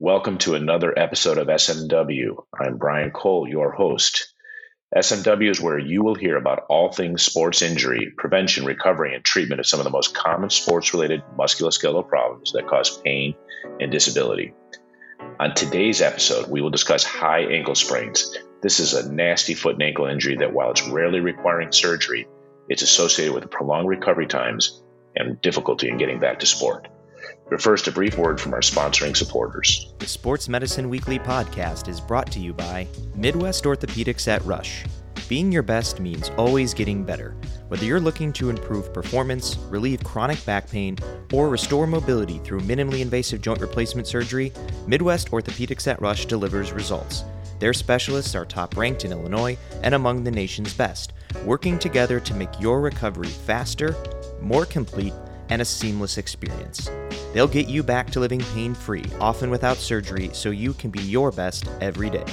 Welcome to another episode of SMW. I'm Brian Cole, your host. SMW is where you will hear about all things sports injury, prevention, recovery, and treatment of some of the most common sports related musculoskeletal problems that cause pain and disability. On today's episode, we will discuss high ankle sprains. This is a nasty foot and ankle injury that, while it's rarely requiring surgery, it's associated with prolonged recovery times and difficulty in getting back to sport. But first, a brief word from our sponsoring supporters. The Sports Medicine Weekly podcast is brought to you by Midwest Orthopedics at Rush. Being your best means always getting better. Whether you're looking to improve performance, relieve chronic back pain, or restore mobility through minimally invasive joint replacement surgery, Midwest Orthopedics at Rush delivers results. Their specialists are top ranked in Illinois and among the nation's best, working together to make your recovery faster, more complete, and a seamless experience. They'll get you back to living pain free, often without surgery, so you can be your best every day.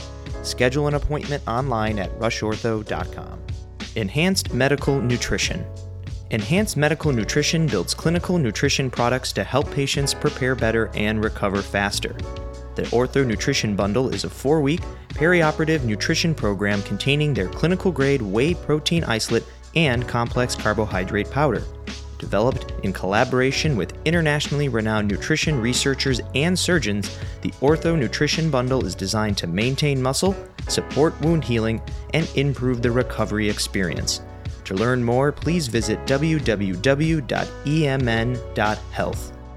Schedule an appointment online at rushortho.com. Enhanced Medical Nutrition. Enhanced Medical Nutrition builds clinical nutrition products to help patients prepare better and recover faster. The Ortho Nutrition Bundle is a four week perioperative nutrition program containing their clinical grade whey protein isolate and complex carbohydrate powder. Developed in collaboration with internationally renowned nutrition researchers and surgeons, the Ortho Nutrition Bundle is designed to maintain muscle, support wound healing, and improve the recovery experience. To learn more, please visit www.emn.health.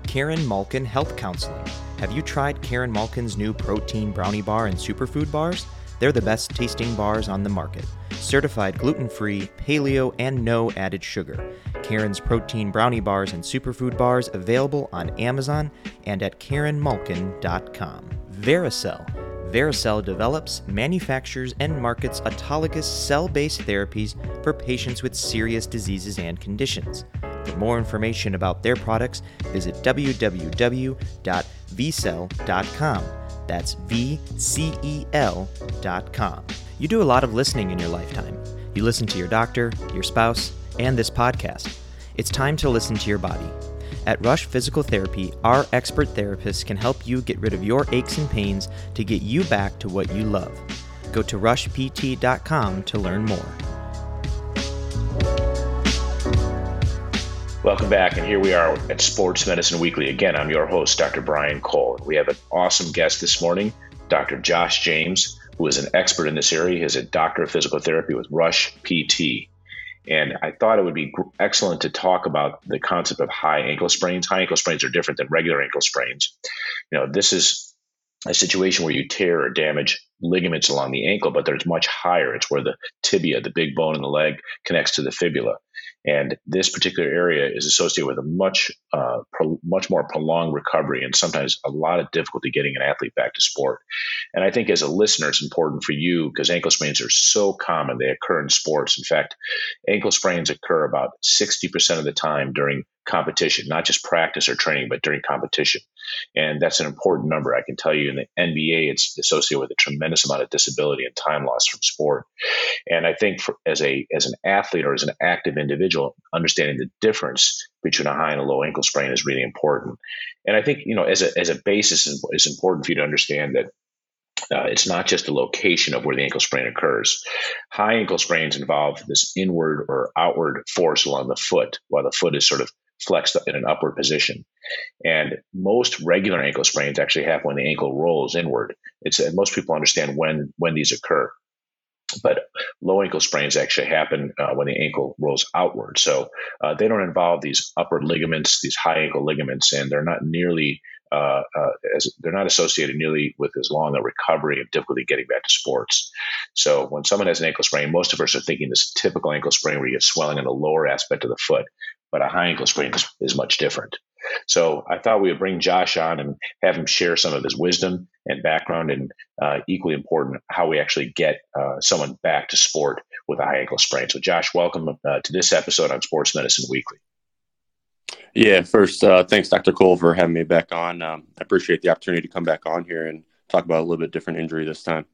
Karen Malkin Health Counseling. Have you tried Karen Malkin's new protein brownie bar and superfood bars? They're the best tasting bars on the market. Certified gluten free, paleo, and no added sugar. Karen's protein brownie bars and superfood bars available on Amazon and at KarenMalkin.com. Vericel. Vericel develops, manufactures, and markets autologous cell based therapies for patients with serious diseases and conditions. For more information about their products, visit www.vcel.com. That's V-C-E-L.com. You do a lot of listening in your lifetime. You listen to your doctor, your spouse, and this podcast. It's time to listen to your body. At Rush Physical Therapy, our expert therapists can help you get rid of your aches and pains to get you back to what you love. Go to rushpt.com to learn more. Welcome back, and here we are at Sports Medicine Weekly. Again, I'm your host, Dr. Brian Cole. We have an awesome guest this morning, Dr. Josh James, who is an expert in this area. He is a doctor of physical therapy with Rush PT. And I thought it would be excellent to talk about the concept of high ankle sprains. High ankle sprains are different than regular ankle sprains. You know, this is a situation where you tear or damage ligaments along the ankle, but there's much higher. It's where the tibia, the big bone in the leg, connects to the fibula. And this particular area is associated with a much, uh, pro- much more prolonged recovery and sometimes a lot of difficulty getting an athlete back to sport. And I think as a listener, it's important for you because ankle sprains are so common. They occur in sports. In fact, ankle sprains occur about 60% of the time during competition, not just practice or training, but during competition. And that's an important number. I can tell you in the NBA, it's associated with a tremendous amount of disability and time loss from sport. And I think for, as a as an athlete or as an active individual, understanding the difference between a high and a low ankle sprain is really important. And I think you know as a as a basis, it's important for you to understand that uh, it's not just the location of where the ankle sprain occurs. High ankle sprains involve this inward or outward force along the foot, while the foot is sort of flexed in an upward position. And most regular ankle sprains actually happen when the ankle rolls inward. It's most people understand when when these occur. But low ankle sprains actually happen uh, when the ankle rolls outward. So uh, they don't involve these upward ligaments, these high ankle ligaments, and they're not nearly uh, uh, as they're not associated nearly with as long a recovery of difficulty getting back to sports. So when someone has an ankle sprain, most of us are thinking this typical ankle sprain where you get swelling in the lower aspect of the foot but a high ankle sprain is, is much different. So I thought we would bring Josh on and have him share some of his wisdom and background, and uh, equally important, how we actually get uh, someone back to sport with a high ankle sprain. So, Josh, welcome uh, to this episode on Sports Medicine Weekly. Yeah, first, uh, thanks, Dr. Cole, for having me back on. Um, I appreciate the opportunity to come back on here and talk about a little bit different injury this time.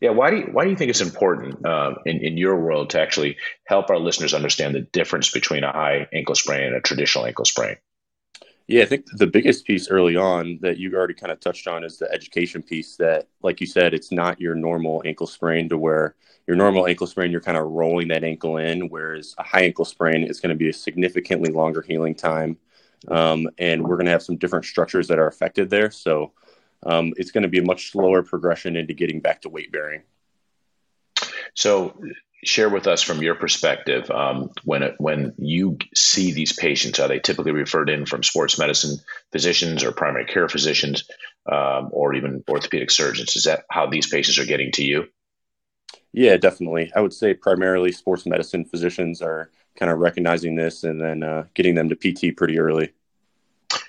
Yeah, why do you, why do you think it's important uh, in in your world to actually help our listeners understand the difference between a high ankle sprain and a traditional ankle sprain? Yeah, I think the biggest piece early on that you already kind of touched on is the education piece that, like you said, it's not your normal ankle sprain to where your normal ankle sprain, you're kind of rolling that ankle in, whereas a high ankle sprain is going to be a significantly longer healing time. Um, and we're going to have some different structures that are affected there. So um, it's going to be a much slower progression into getting back to weight bearing. So, share with us from your perspective um, when it, when you see these patients, are they typically referred in from sports medicine physicians or primary care physicians, um, or even orthopedic surgeons? Is that how these patients are getting to you? Yeah, definitely. I would say primarily sports medicine physicians are kind of recognizing this and then uh, getting them to PT pretty early.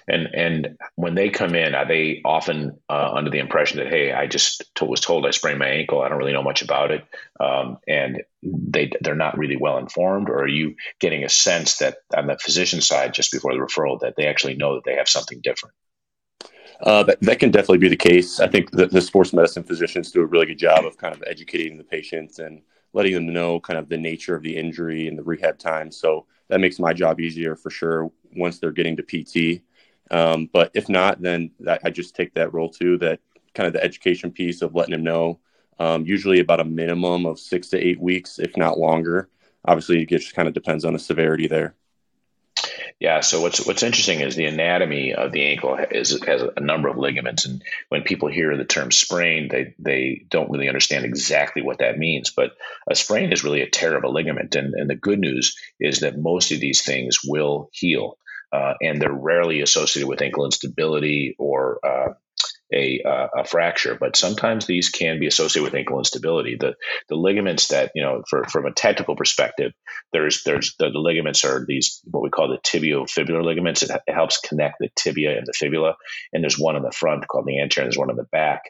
And and when they come in, are they often uh, under the impression that hey, I just to- was told I sprained my ankle, I don't really know much about it, um, and they they're not really well informed, or are you getting a sense that on the physician side, just before the referral, that they actually know that they have something different? Uh, that, that can definitely be the case. I think the, the sports medicine physicians do a really good job of kind of educating the patients and letting them know kind of the nature of the injury and the rehab time. So that makes my job easier for sure once they're getting to PT. Um, but if not, then that, I just take that role too. That kind of the education piece of letting them know. Um, usually about a minimum of six to eight weeks, if not longer. Obviously, it just kind of depends on the severity there. Yeah. So what's what's interesting is the anatomy of the ankle is has a number of ligaments, and when people hear the term sprain, they they don't really understand exactly what that means. But a sprain is really a tear of a ligament, and and the good news is that most of these things will heal, uh, and they're rarely associated with ankle instability or uh, a, uh, a fracture, but sometimes these can be associated with ankle instability. The the ligaments that you know, for, from a technical perspective, there's there's the, the ligaments are these what we call the tibiofibular ligaments. It, it, helps connect the tibia and the fibula, and there's one in the front called the anterior, and there's one in the back.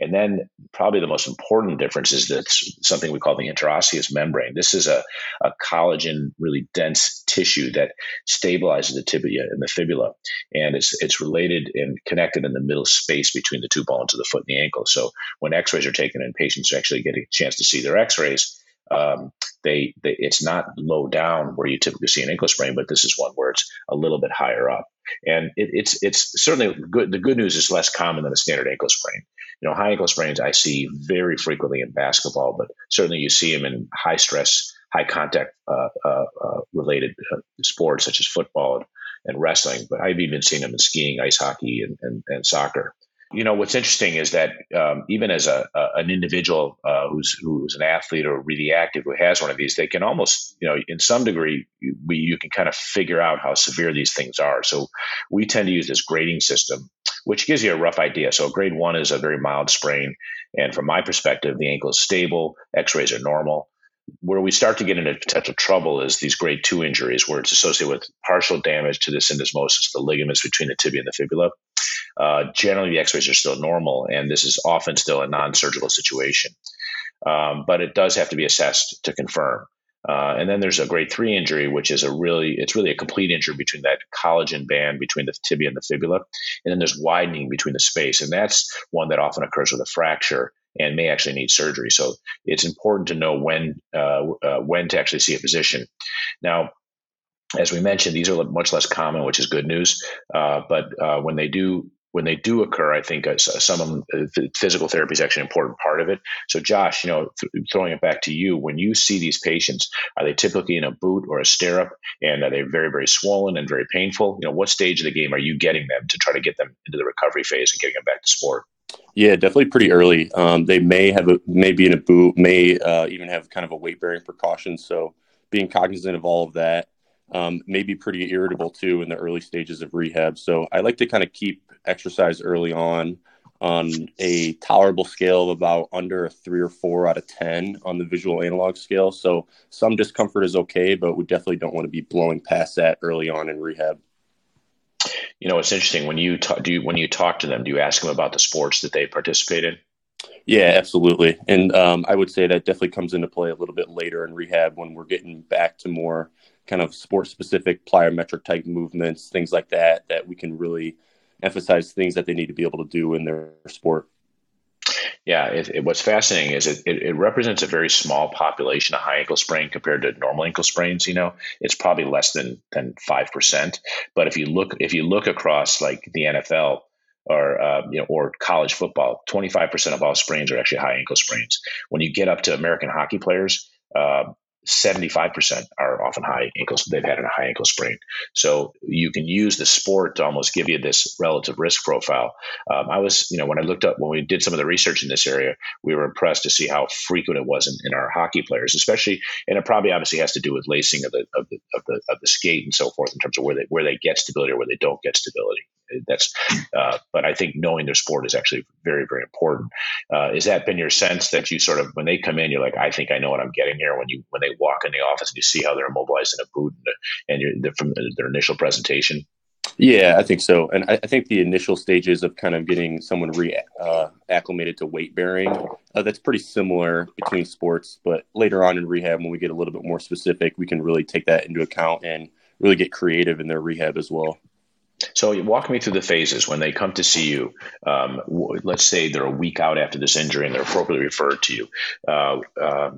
And then probably the most important difference is that something we call the interosseous membrane. This is a, a collagen, really dense tissue that stabilizes the tibia and the fibula, and it's it's related and connected in the middle space between the two bones of the foot and the ankle. So when X-rays are taken and patients actually get a chance to see their X-rays, um, they, they, it's not low down where you typically see an ankle sprain, but this is one where it's a little bit higher up. And it, it's it's certainly good. The good news is less common than a standard ankle sprain. You know, high ankle sprains I see very frequently in basketball, but certainly you see them in high stress, high contact uh, uh, uh, related uh, sports such as football and, and, wrestling. But I've even seen them in skiing, ice hockey, and, and, and soccer you know what's interesting is that um, even as a, a an individual uh, who's who's an athlete or really active who has one of these, they can almost you know in some degree we, you can kind of figure out how severe these things are. So we tend to use this grading system, which gives you a rough idea. So grade one is a very mild sprain, and from my perspective, the ankle is stable, X-rays are normal. Where we start to get into potential trouble is these grade two injuries, where it's associated with partial damage to the syndesmosis, the ligaments between the tibia and the fibula uh, generally the x-rays are still normal and this is often still a non-surgical situation um, but it does have to be assessed to confirm uh, and then there's a grade three injury, which is a really, it's really a complete injury between that collagen band between the tibia and the fibula. And then there's widening between the space. And that's one that often occurs with a fracture and may actually need surgery. So it's important to know when, uh, uh, when to actually see a physician. Now, as we mentioned, these are much less common, which is good news. Uh, but uh, when they do when they do occur, I think uh, some of them, uh, physical therapy is actually an important part of it. So, Josh, you know, th- throwing it back to you, when you see these patients, are they typically in a boot or a stirrup, and are they very, very swollen and very painful? You know, what stage of the game are you getting them to try to get them into the recovery phase and getting them back to sport? Yeah, definitely pretty early. Um, they may have a may be in a boot, may uh, even have kind of a weight bearing precaution. So, being cognizant of all of that um, may be pretty irritable too in the early stages of rehab. So I like to kind of keep exercise early on on a tolerable scale of about under a three or four out of 10 on the visual analog scale. So some discomfort is okay, but we definitely don't want to be blowing past that early on in rehab. You know, it's interesting when you talk, do you, when you talk to them, do you ask them about the sports that they participate in? Yeah, absolutely. And um, I would say that definitely comes into play a little bit later in rehab when we're getting back to more kind of sport specific plyometric type movements, things like that, that we can really emphasize things that they need to be able to do in their sport. Yeah, it, it, what's fascinating is it, it, it, represents a very small population of high ankle sprain compared to normal ankle sprains. You know, it's probably less than than five percent. But if you look if you look across like the NFL or uh, you know or college football, twenty five percent of all sprains are actually high ankle sprains. When you get up to American hockey players, uh, 75% are often high ankles. They've had a high ankle sprain. So you can use the sport to almost give you this relative risk profile. Um, I was, you know, when I looked up, when we did some of the research in this area, we were impressed to see how frequent it was in, in our hockey players, especially, and it probably obviously has to do with lacing of the, of the, of the, of the skate and so forth in terms of where they, where they get stability or where they don't get stability. That's, uh, but I think knowing their sport is actually very, very important. Uh, has that been your sense that you sort of, when they come in, you're like, I think I know what I'm getting here. When you, when they walk in the office and you see how they're immobilized in a boot and, and you're from their initial presentation? Yeah, I think so. And I, I, think the initial stages of kind of getting someone re uh, acclimated to weight bearing, uh, that's pretty similar between sports. But later on in rehab, when we get a little bit more specific, we can really take that into account and really get creative in their rehab as well. So walk me through the phases when they come to see you. Um, w- let's say they're a week out after this injury and they're appropriately referred to you. Uh, uh,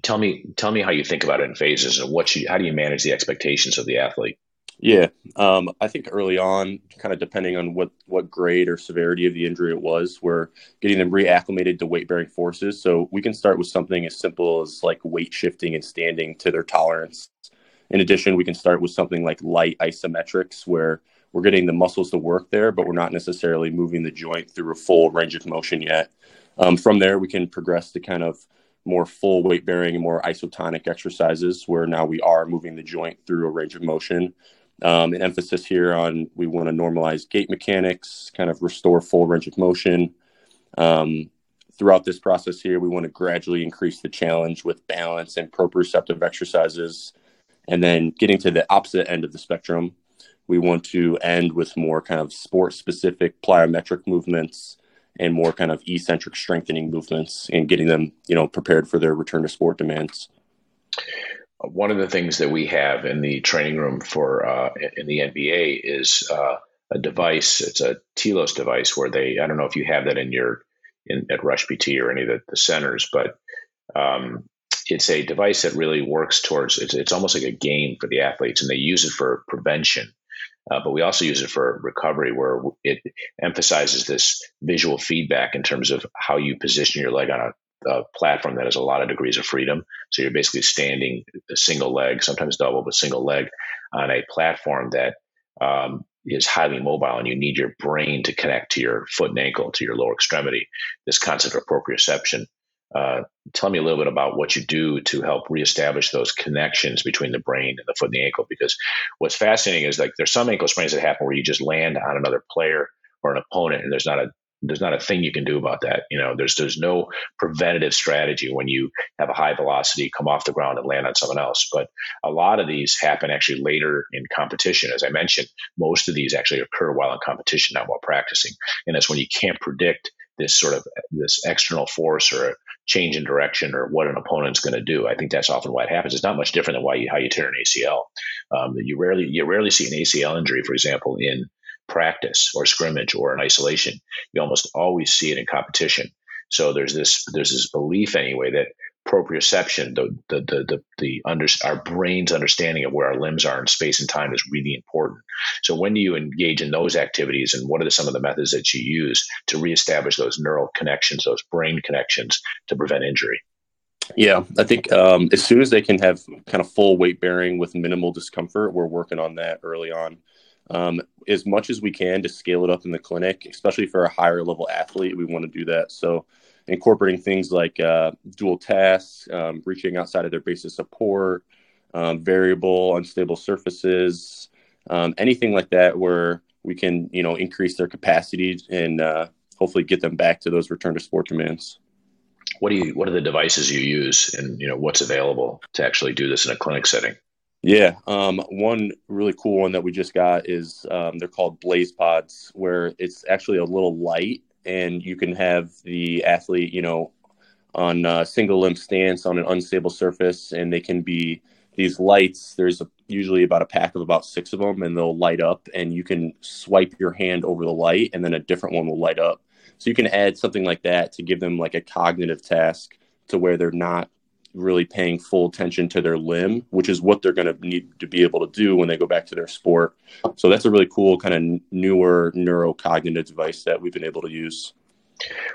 tell me tell me how you think about it in phases and what you how do you manage the expectations of the athlete? Yeah um, i think early on kind of depending on what what grade or severity of the injury it was we're getting them reacclimated to weight bearing forces. So we can start with something as simple as like weight shifting and standing to their tolerance. In addition we can start with something like light isometrics where we're getting the muscles to work there but we're not necessarily moving the joint through a full range of motion yet. Um, from there we can progress to kind of more full weight bearing and more isotonic exercises where now we are moving the joint through a range of motion. Um, an emphasis here on we want to normalize gait mechanics, kind of restore full range of motion. Um, throughout this process here, we want to gradually increase the challenge with balance and proprioceptive exercises. And then getting to the opposite end of the spectrum, we want to end with more kind of sport specific plyometric movements and more kind of eccentric strengthening movements and getting them, you know, prepared for their return to sport demands. One of the things that we have in the training room for uh, in the NBA is uh, a device. It's a Telos device where they. I don't know if you have that in your in at Rush PT or any of the, the centers, but um, it's a device that really works towards. It's, it's almost like a game for the athletes, and they use it for prevention. Uh, but we also use it for recovery, where it emphasizes this visual feedback in terms of how you position your leg on a, a, platform that has a lot of degrees of freedom. So you're basically standing a single leg, sometimes double, but single leg on a platform that um, is highly mobile, and you need your brain to connect to your foot and ankle, to your lower extremity. This concept of proprioception uh, tell me a little bit about what you do to help reestablish those connections between the brain and the foot and the ankle. Because what's fascinating is like there's some ankle sprains that happen where you just land on another player or an opponent, and there's not a there's not a thing you can do about that. You know, there's there's no preventative strategy when you have a high velocity come off the ground and land on someone else. But a lot of these happen actually later in competition. As I mentioned, most of these actually occur while in competition, not while practicing. And that's when you can't predict this sort of this external force or a change in direction or what an opponent's going to do. I think that's often why it happens. It's not much different than why you, how you tear an ACL. Um, you rarely you rarely see an ACL injury, for example, in practice or scrimmage or in isolation. You almost always see it in competition. So there's this there's this belief anyway that proprioception, the the the the, the under, our brain's understanding of where our limbs are in space and time is really important. So when do you engage in those activities, and what are some of the methods that you use to reestablish those neural connections, those brain connections, to prevent injury? Yeah, I think um, as soon as they can have kind of full weight bearing with minimal discomfort, we're working on that early on. Um, as much as we can to scale it up in the clinic, especially for a higher level athlete, we want to do that. So incorporating things like uh, dual tasks, um, reaching outside of their base of support, um, variable, unstable surfaces, um, anything like that where we can, you know, increase their capacity and uh, hopefully get them back to those return to sport demands. What do you? What are the devices you use, and you know what's available to actually do this in a clinic setting? Yeah, um, one really cool one that we just got is um, they're called Blaze Pods, where it's actually a little light and you can have the athlete, you know, on a single limb stance on an unstable surface, and they can be these lights. There's a, usually about a pack of about six of them, and they'll light up, and you can swipe your hand over the light, and then a different one will light up. So you can add something like that to give them like a cognitive task to where they're not really paying full attention to their limb, which is what they're going to need to be able to do when they go back to their sport. So that's a really cool kind of newer neurocognitive device that we've been able to use.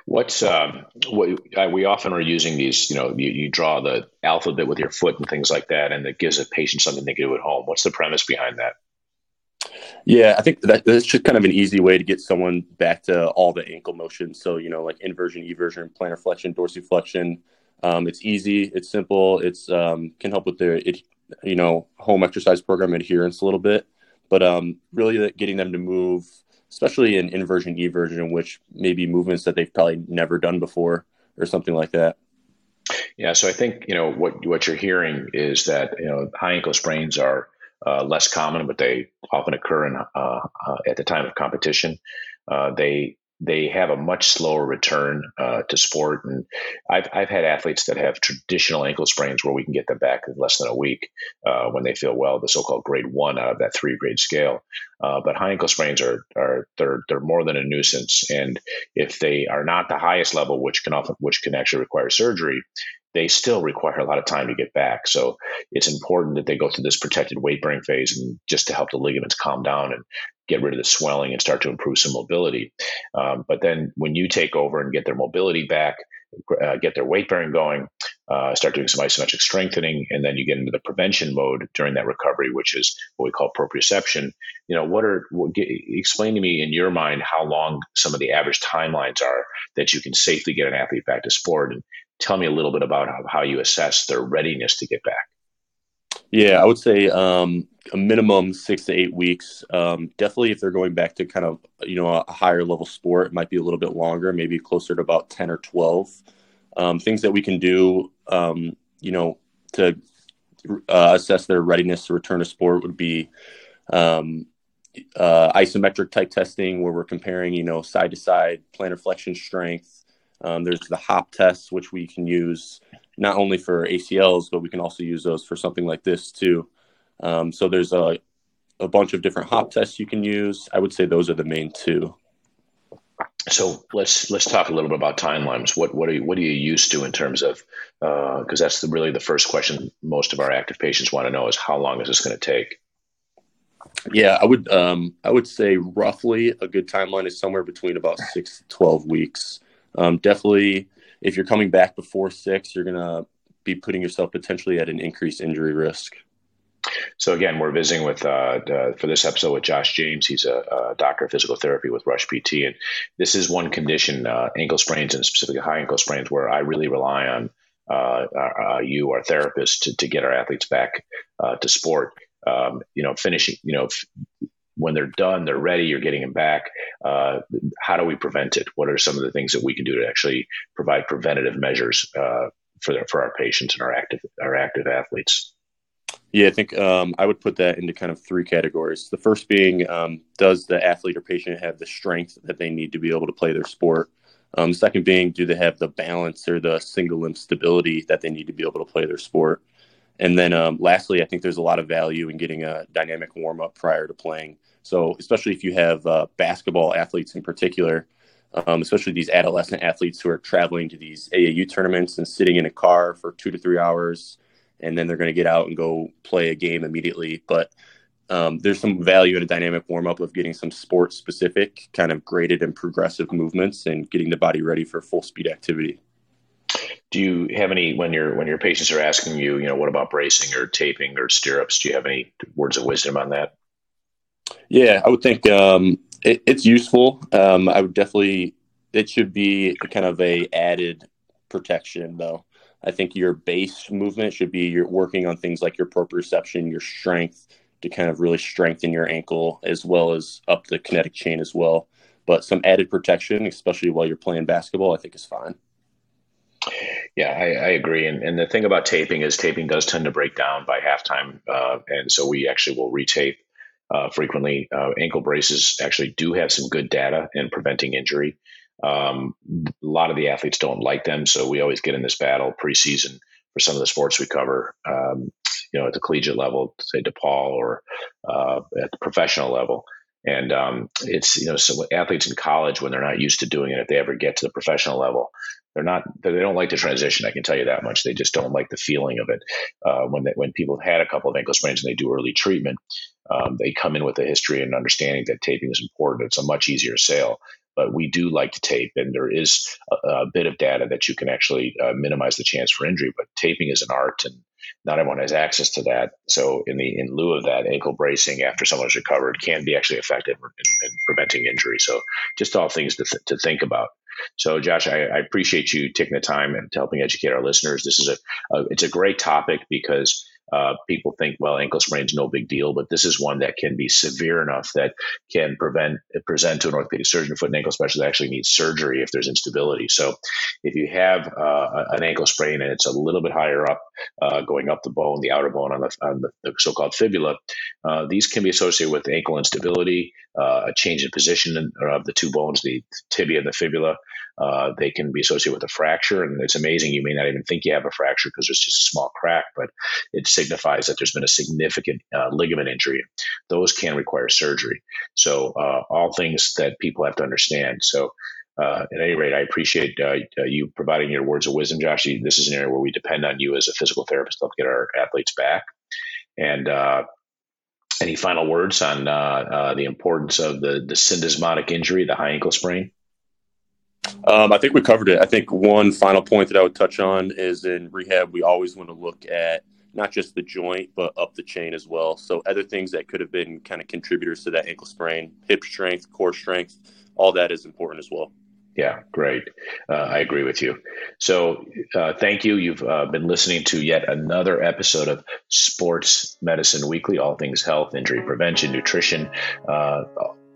What's um, what uh, we often are using these, you know, you, you, draw the alphabet with your foot and things like that, and it gives a patient something they can do at home. What's the premise behind that? Yeah, I think that that's just kind of an easy way to get someone back to all the ankle motions. So, you know, like inversion, eversion, plantar flexion, dorsiflexion. Um, it's easy, it's simple, it's um, can help with their, it, you know, home exercise program adherence a little bit, but um, really getting them to move especially in inversion eversion, which may be movements that they've probably never done before or something like that. Yeah, so I think you know what what you're hearing is that you know high ankle sprains are uh, less common, but they often occur in, uh, uh, at the time of competition. Uh, they they have a much slower return uh, to sport. And I've, I've had athletes that have traditional ankle sprains where we can get them back in less than a week uh, when they feel well, the so-called grade one out of that three grade scale. Uh, but high ankle sprains are, are they're, they're more than a nuisance. And if they are not the highest level, which can often, which can actually require surgery, they still require a lot of time to get back. So it's important that they go through this protected weight bearing phase and just to help the ligaments calm down and get rid of the swelling and start to improve some mobility. Um, but then when you take over and get their mobility back, uh, get their weight bearing going, uh, start doing some isometric strengthening, and then you get into the prevention mode during that recovery, which is what we call proprioception. You know, what are what, get, explain to me in your mind how long some of the average timelines are that you can safely get an athlete back to sport, and tell me a little bit about how, how you assess their readiness to get back. Yeah, I would say um, a minimum six to eight weeks. Um, definitely, if they're going back to kind of you know a higher level sport, it might be a little bit longer, maybe closer to about ten or twelve. Um, things that we can do, um, you know, to uh, assess their readiness to return to sport would be um, uh, isometric type testing, where we're comparing, you know, side to side plantar flexion strength. Um, there's the hop test, which we can use not only for ACLs, but we can also use those for something like this too. Um, so there's a, a bunch of different hop tests you can use. I would say those are the main two. So let's let's talk a little bit about timelines. What what are you, what are you used to in terms of because uh, that's the, really the first question most of our active patients want to know is how long is this going to take? Yeah, I would um, I would say roughly a good timeline is somewhere between about six to twelve weeks. Um, definitely, if you're coming back before six, you're gonna be putting yourself potentially at an increased injury risk. So again, we're visiting with uh, uh, for this episode with Josh James. He's a, a, doctor of physical therapy with Rush PT, and this is one condition, uh, ankle sprains and specifically high ankle sprains, where I really rely on uh, uh, you, our therapist, to, to get our athletes back uh, to sport. Um, you know, finishing, you know, f- when they're done, they're ready. You're getting them back. how do we prevent it? What are some of the things that we can do to actually provide preventative measures for their, for our patients and our active our active athletes? Yeah, I think um, I would put that into kind of three categories. The first being, um, does the athlete or patient have the strength that they need to be able to play their sport? Um, second being, do they have the balance or the single limb stability that they need to be able to play their sport? And then um, lastly, I think there's a lot of value in getting a dynamic warm up prior to playing. So, especially if you have uh, basketball athletes in particular, um, especially these adolescent athletes who are traveling to these AAU tournaments and sitting in a car for two to three hours and then they're going to get out and go play a game immediately. But um, there's some value in a dynamic warm up of getting some sport specific, kind of graded and progressive movements, and getting the body ready for full speed activity. Do you have any when your when your patients are asking you, you know, what about bracing or taping or stirrups? Do you have any words of wisdom on that? Yeah, I would think um, it, it's useful. Um, I would definitely it should be kind of a added protection though. I think your base movement should be you're working on things like your proprioception, your strength to kind of really strengthen your ankle as well as up the kinetic chain as well. But some added protection, especially while you're playing basketball, I think is fine. Yeah, I, I agree. And, and, the thing about taping is taping does tend to break down by halftime. Uh, and so we actually will retape uh, frequently. Uh, ankle braces actually do have some good data in preventing injury. Um, a lot of the athletes don't like them, so we always get in this battle preseason for some of the sports we cover. Um, you know, at the collegiate level, say DePaul, or uh, at the professional level. And um, it's you know so athletes in college when they're not used to doing it, if they ever get to the professional level, they're not they don't like the transition. I can tell you that much. They just don't like the feeling of it. Uh, when they, when people have had a couple of ankle sprains and they do early treatment, um, they come in with a history and understanding that taping is important. It's a much easier sale but we do like to tape, and there is a, a bit of data that you can actually uh, minimize the chance for injury. But taping is an art, and not everyone has access to that. So, in the in lieu of that, ankle bracing after someone's recovered can be actually effective in, in preventing injury. So, just all things to, th- to think about. So, Josh, I, I, appreciate you taking the time and helping educate our listeners. This is a, a it's a great topic because uh, people think, well, ankle sprain's no big deal, but this is one that can be severe enough that can prevent present to an orthopedic surgeon, foot and ankle specialist that actually needs surgery if there's instability. So, if you have uh, an ankle sprain and it's a little bit higher up, uh, going up the bone, the outer bone on the, on the, the so-called fibula, uh, these can be associated with ankle instability, uh, a change in position of the two bones, the tibia and the fibula. Uh, they can be associated with a fracture, and it's amazing. You may not even think you have a fracture because there's just a small crack, but it signifies that there's been a significant uh, ligament injury. Those can require surgery. So, uh, all things that people have to understand. So, uh, at any rate, I appreciate uh, uh, you providing your words of wisdom, Josh. This is an area where we depend on you as a physical therapist to help get our athletes back. And any final words on the importance of the, the syndesmotic injury, the high ankle sprain? Um, I think we covered it. I think one final point that I would touch on is in rehab, we always want to look at not just the joint, but up the chain as well. So, other things that could have been kind of contributors to that ankle sprain, hip strength, core strength, all that is important as well. Yeah, great. Uh, I agree with you. So, uh, thank you. You've uh, been listening to yet another episode of Sports Medicine Weekly, all things health, injury prevention, nutrition, uh,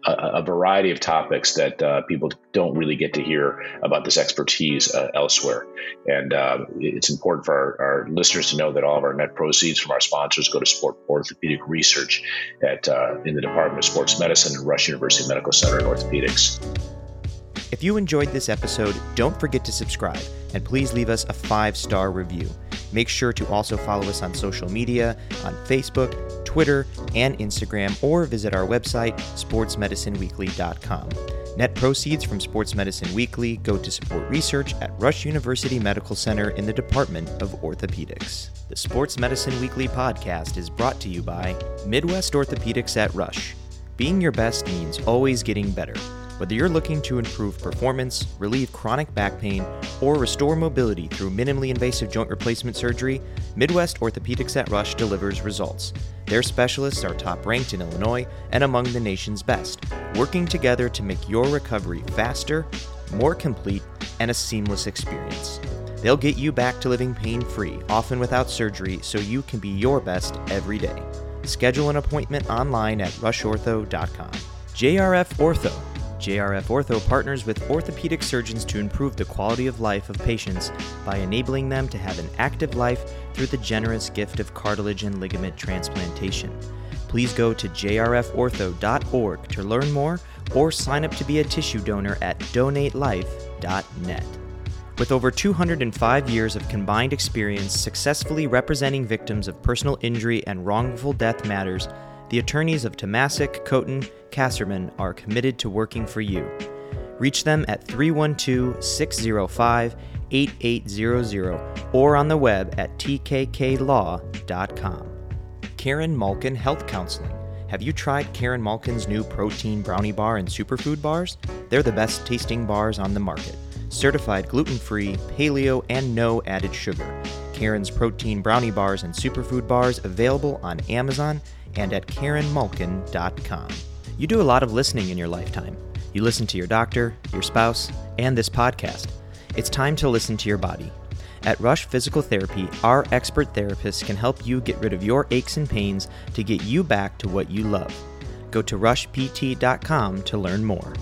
a, a, variety of topics that uh, people don't really get to hear about this expertise uh, elsewhere. And uh, it's important for our, our, listeners to know that all of our net proceeds from our sponsors go to support orthopedic research at uh, in the Department of Sports Medicine at Rush University Medical Center in Orthopedics. If you enjoyed this episode, don't forget to subscribe and please leave us a five star review. Make sure to also follow us on social media on Facebook, Twitter, and Instagram, or visit our website, sportsmedicineweekly.com. Net proceeds from Sports Medicine Weekly go to support research at Rush University Medical Center in the Department of Orthopedics. The Sports Medicine Weekly podcast is brought to you by Midwest Orthopedics at Rush. Being your best means always getting better. Whether you're looking to improve performance, relieve chronic back pain, or restore mobility through minimally invasive joint replacement surgery, Midwest Orthopedics at Rush delivers results. Their specialists are top ranked in Illinois and among the nation's best, working together to make your recovery faster, more complete, and a seamless experience. They'll get you back to living pain free, often without surgery, so you can be your best every day. Schedule an appointment online at rushortho.com. JRF Ortho JRF Ortho partners with orthopedic surgeons to improve the quality of life of patients by enabling them to have an active life through the generous gift of cartilage and ligament transplantation. Please go to jrfortho.org to learn more or sign up to be a tissue donor at donatelife.net. With over 205 years of combined experience successfully representing victims of personal injury and wrongful death matters, the attorneys of Tomasik, Kotin, Kasserman are committed to working for you. Reach them at 312 605 8800 or on the web at tkklaw.com. Karen Malkin Health Counseling. Have you tried Karen Malkin's new protein brownie bar and superfood bars? They're the best tasting bars on the market. Certified gluten free, paleo, and no added sugar. Karen's protein brownie bars and superfood bars available on Amazon and at KarenMalkin.com. You do a lot of listening in your lifetime. You listen to your doctor, your spouse, and this podcast. It's time to listen to your body. At Rush Physical Therapy, our expert therapists can help you get rid of your aches and pains to get you back to what you love. Go to rushpt.com to learn more.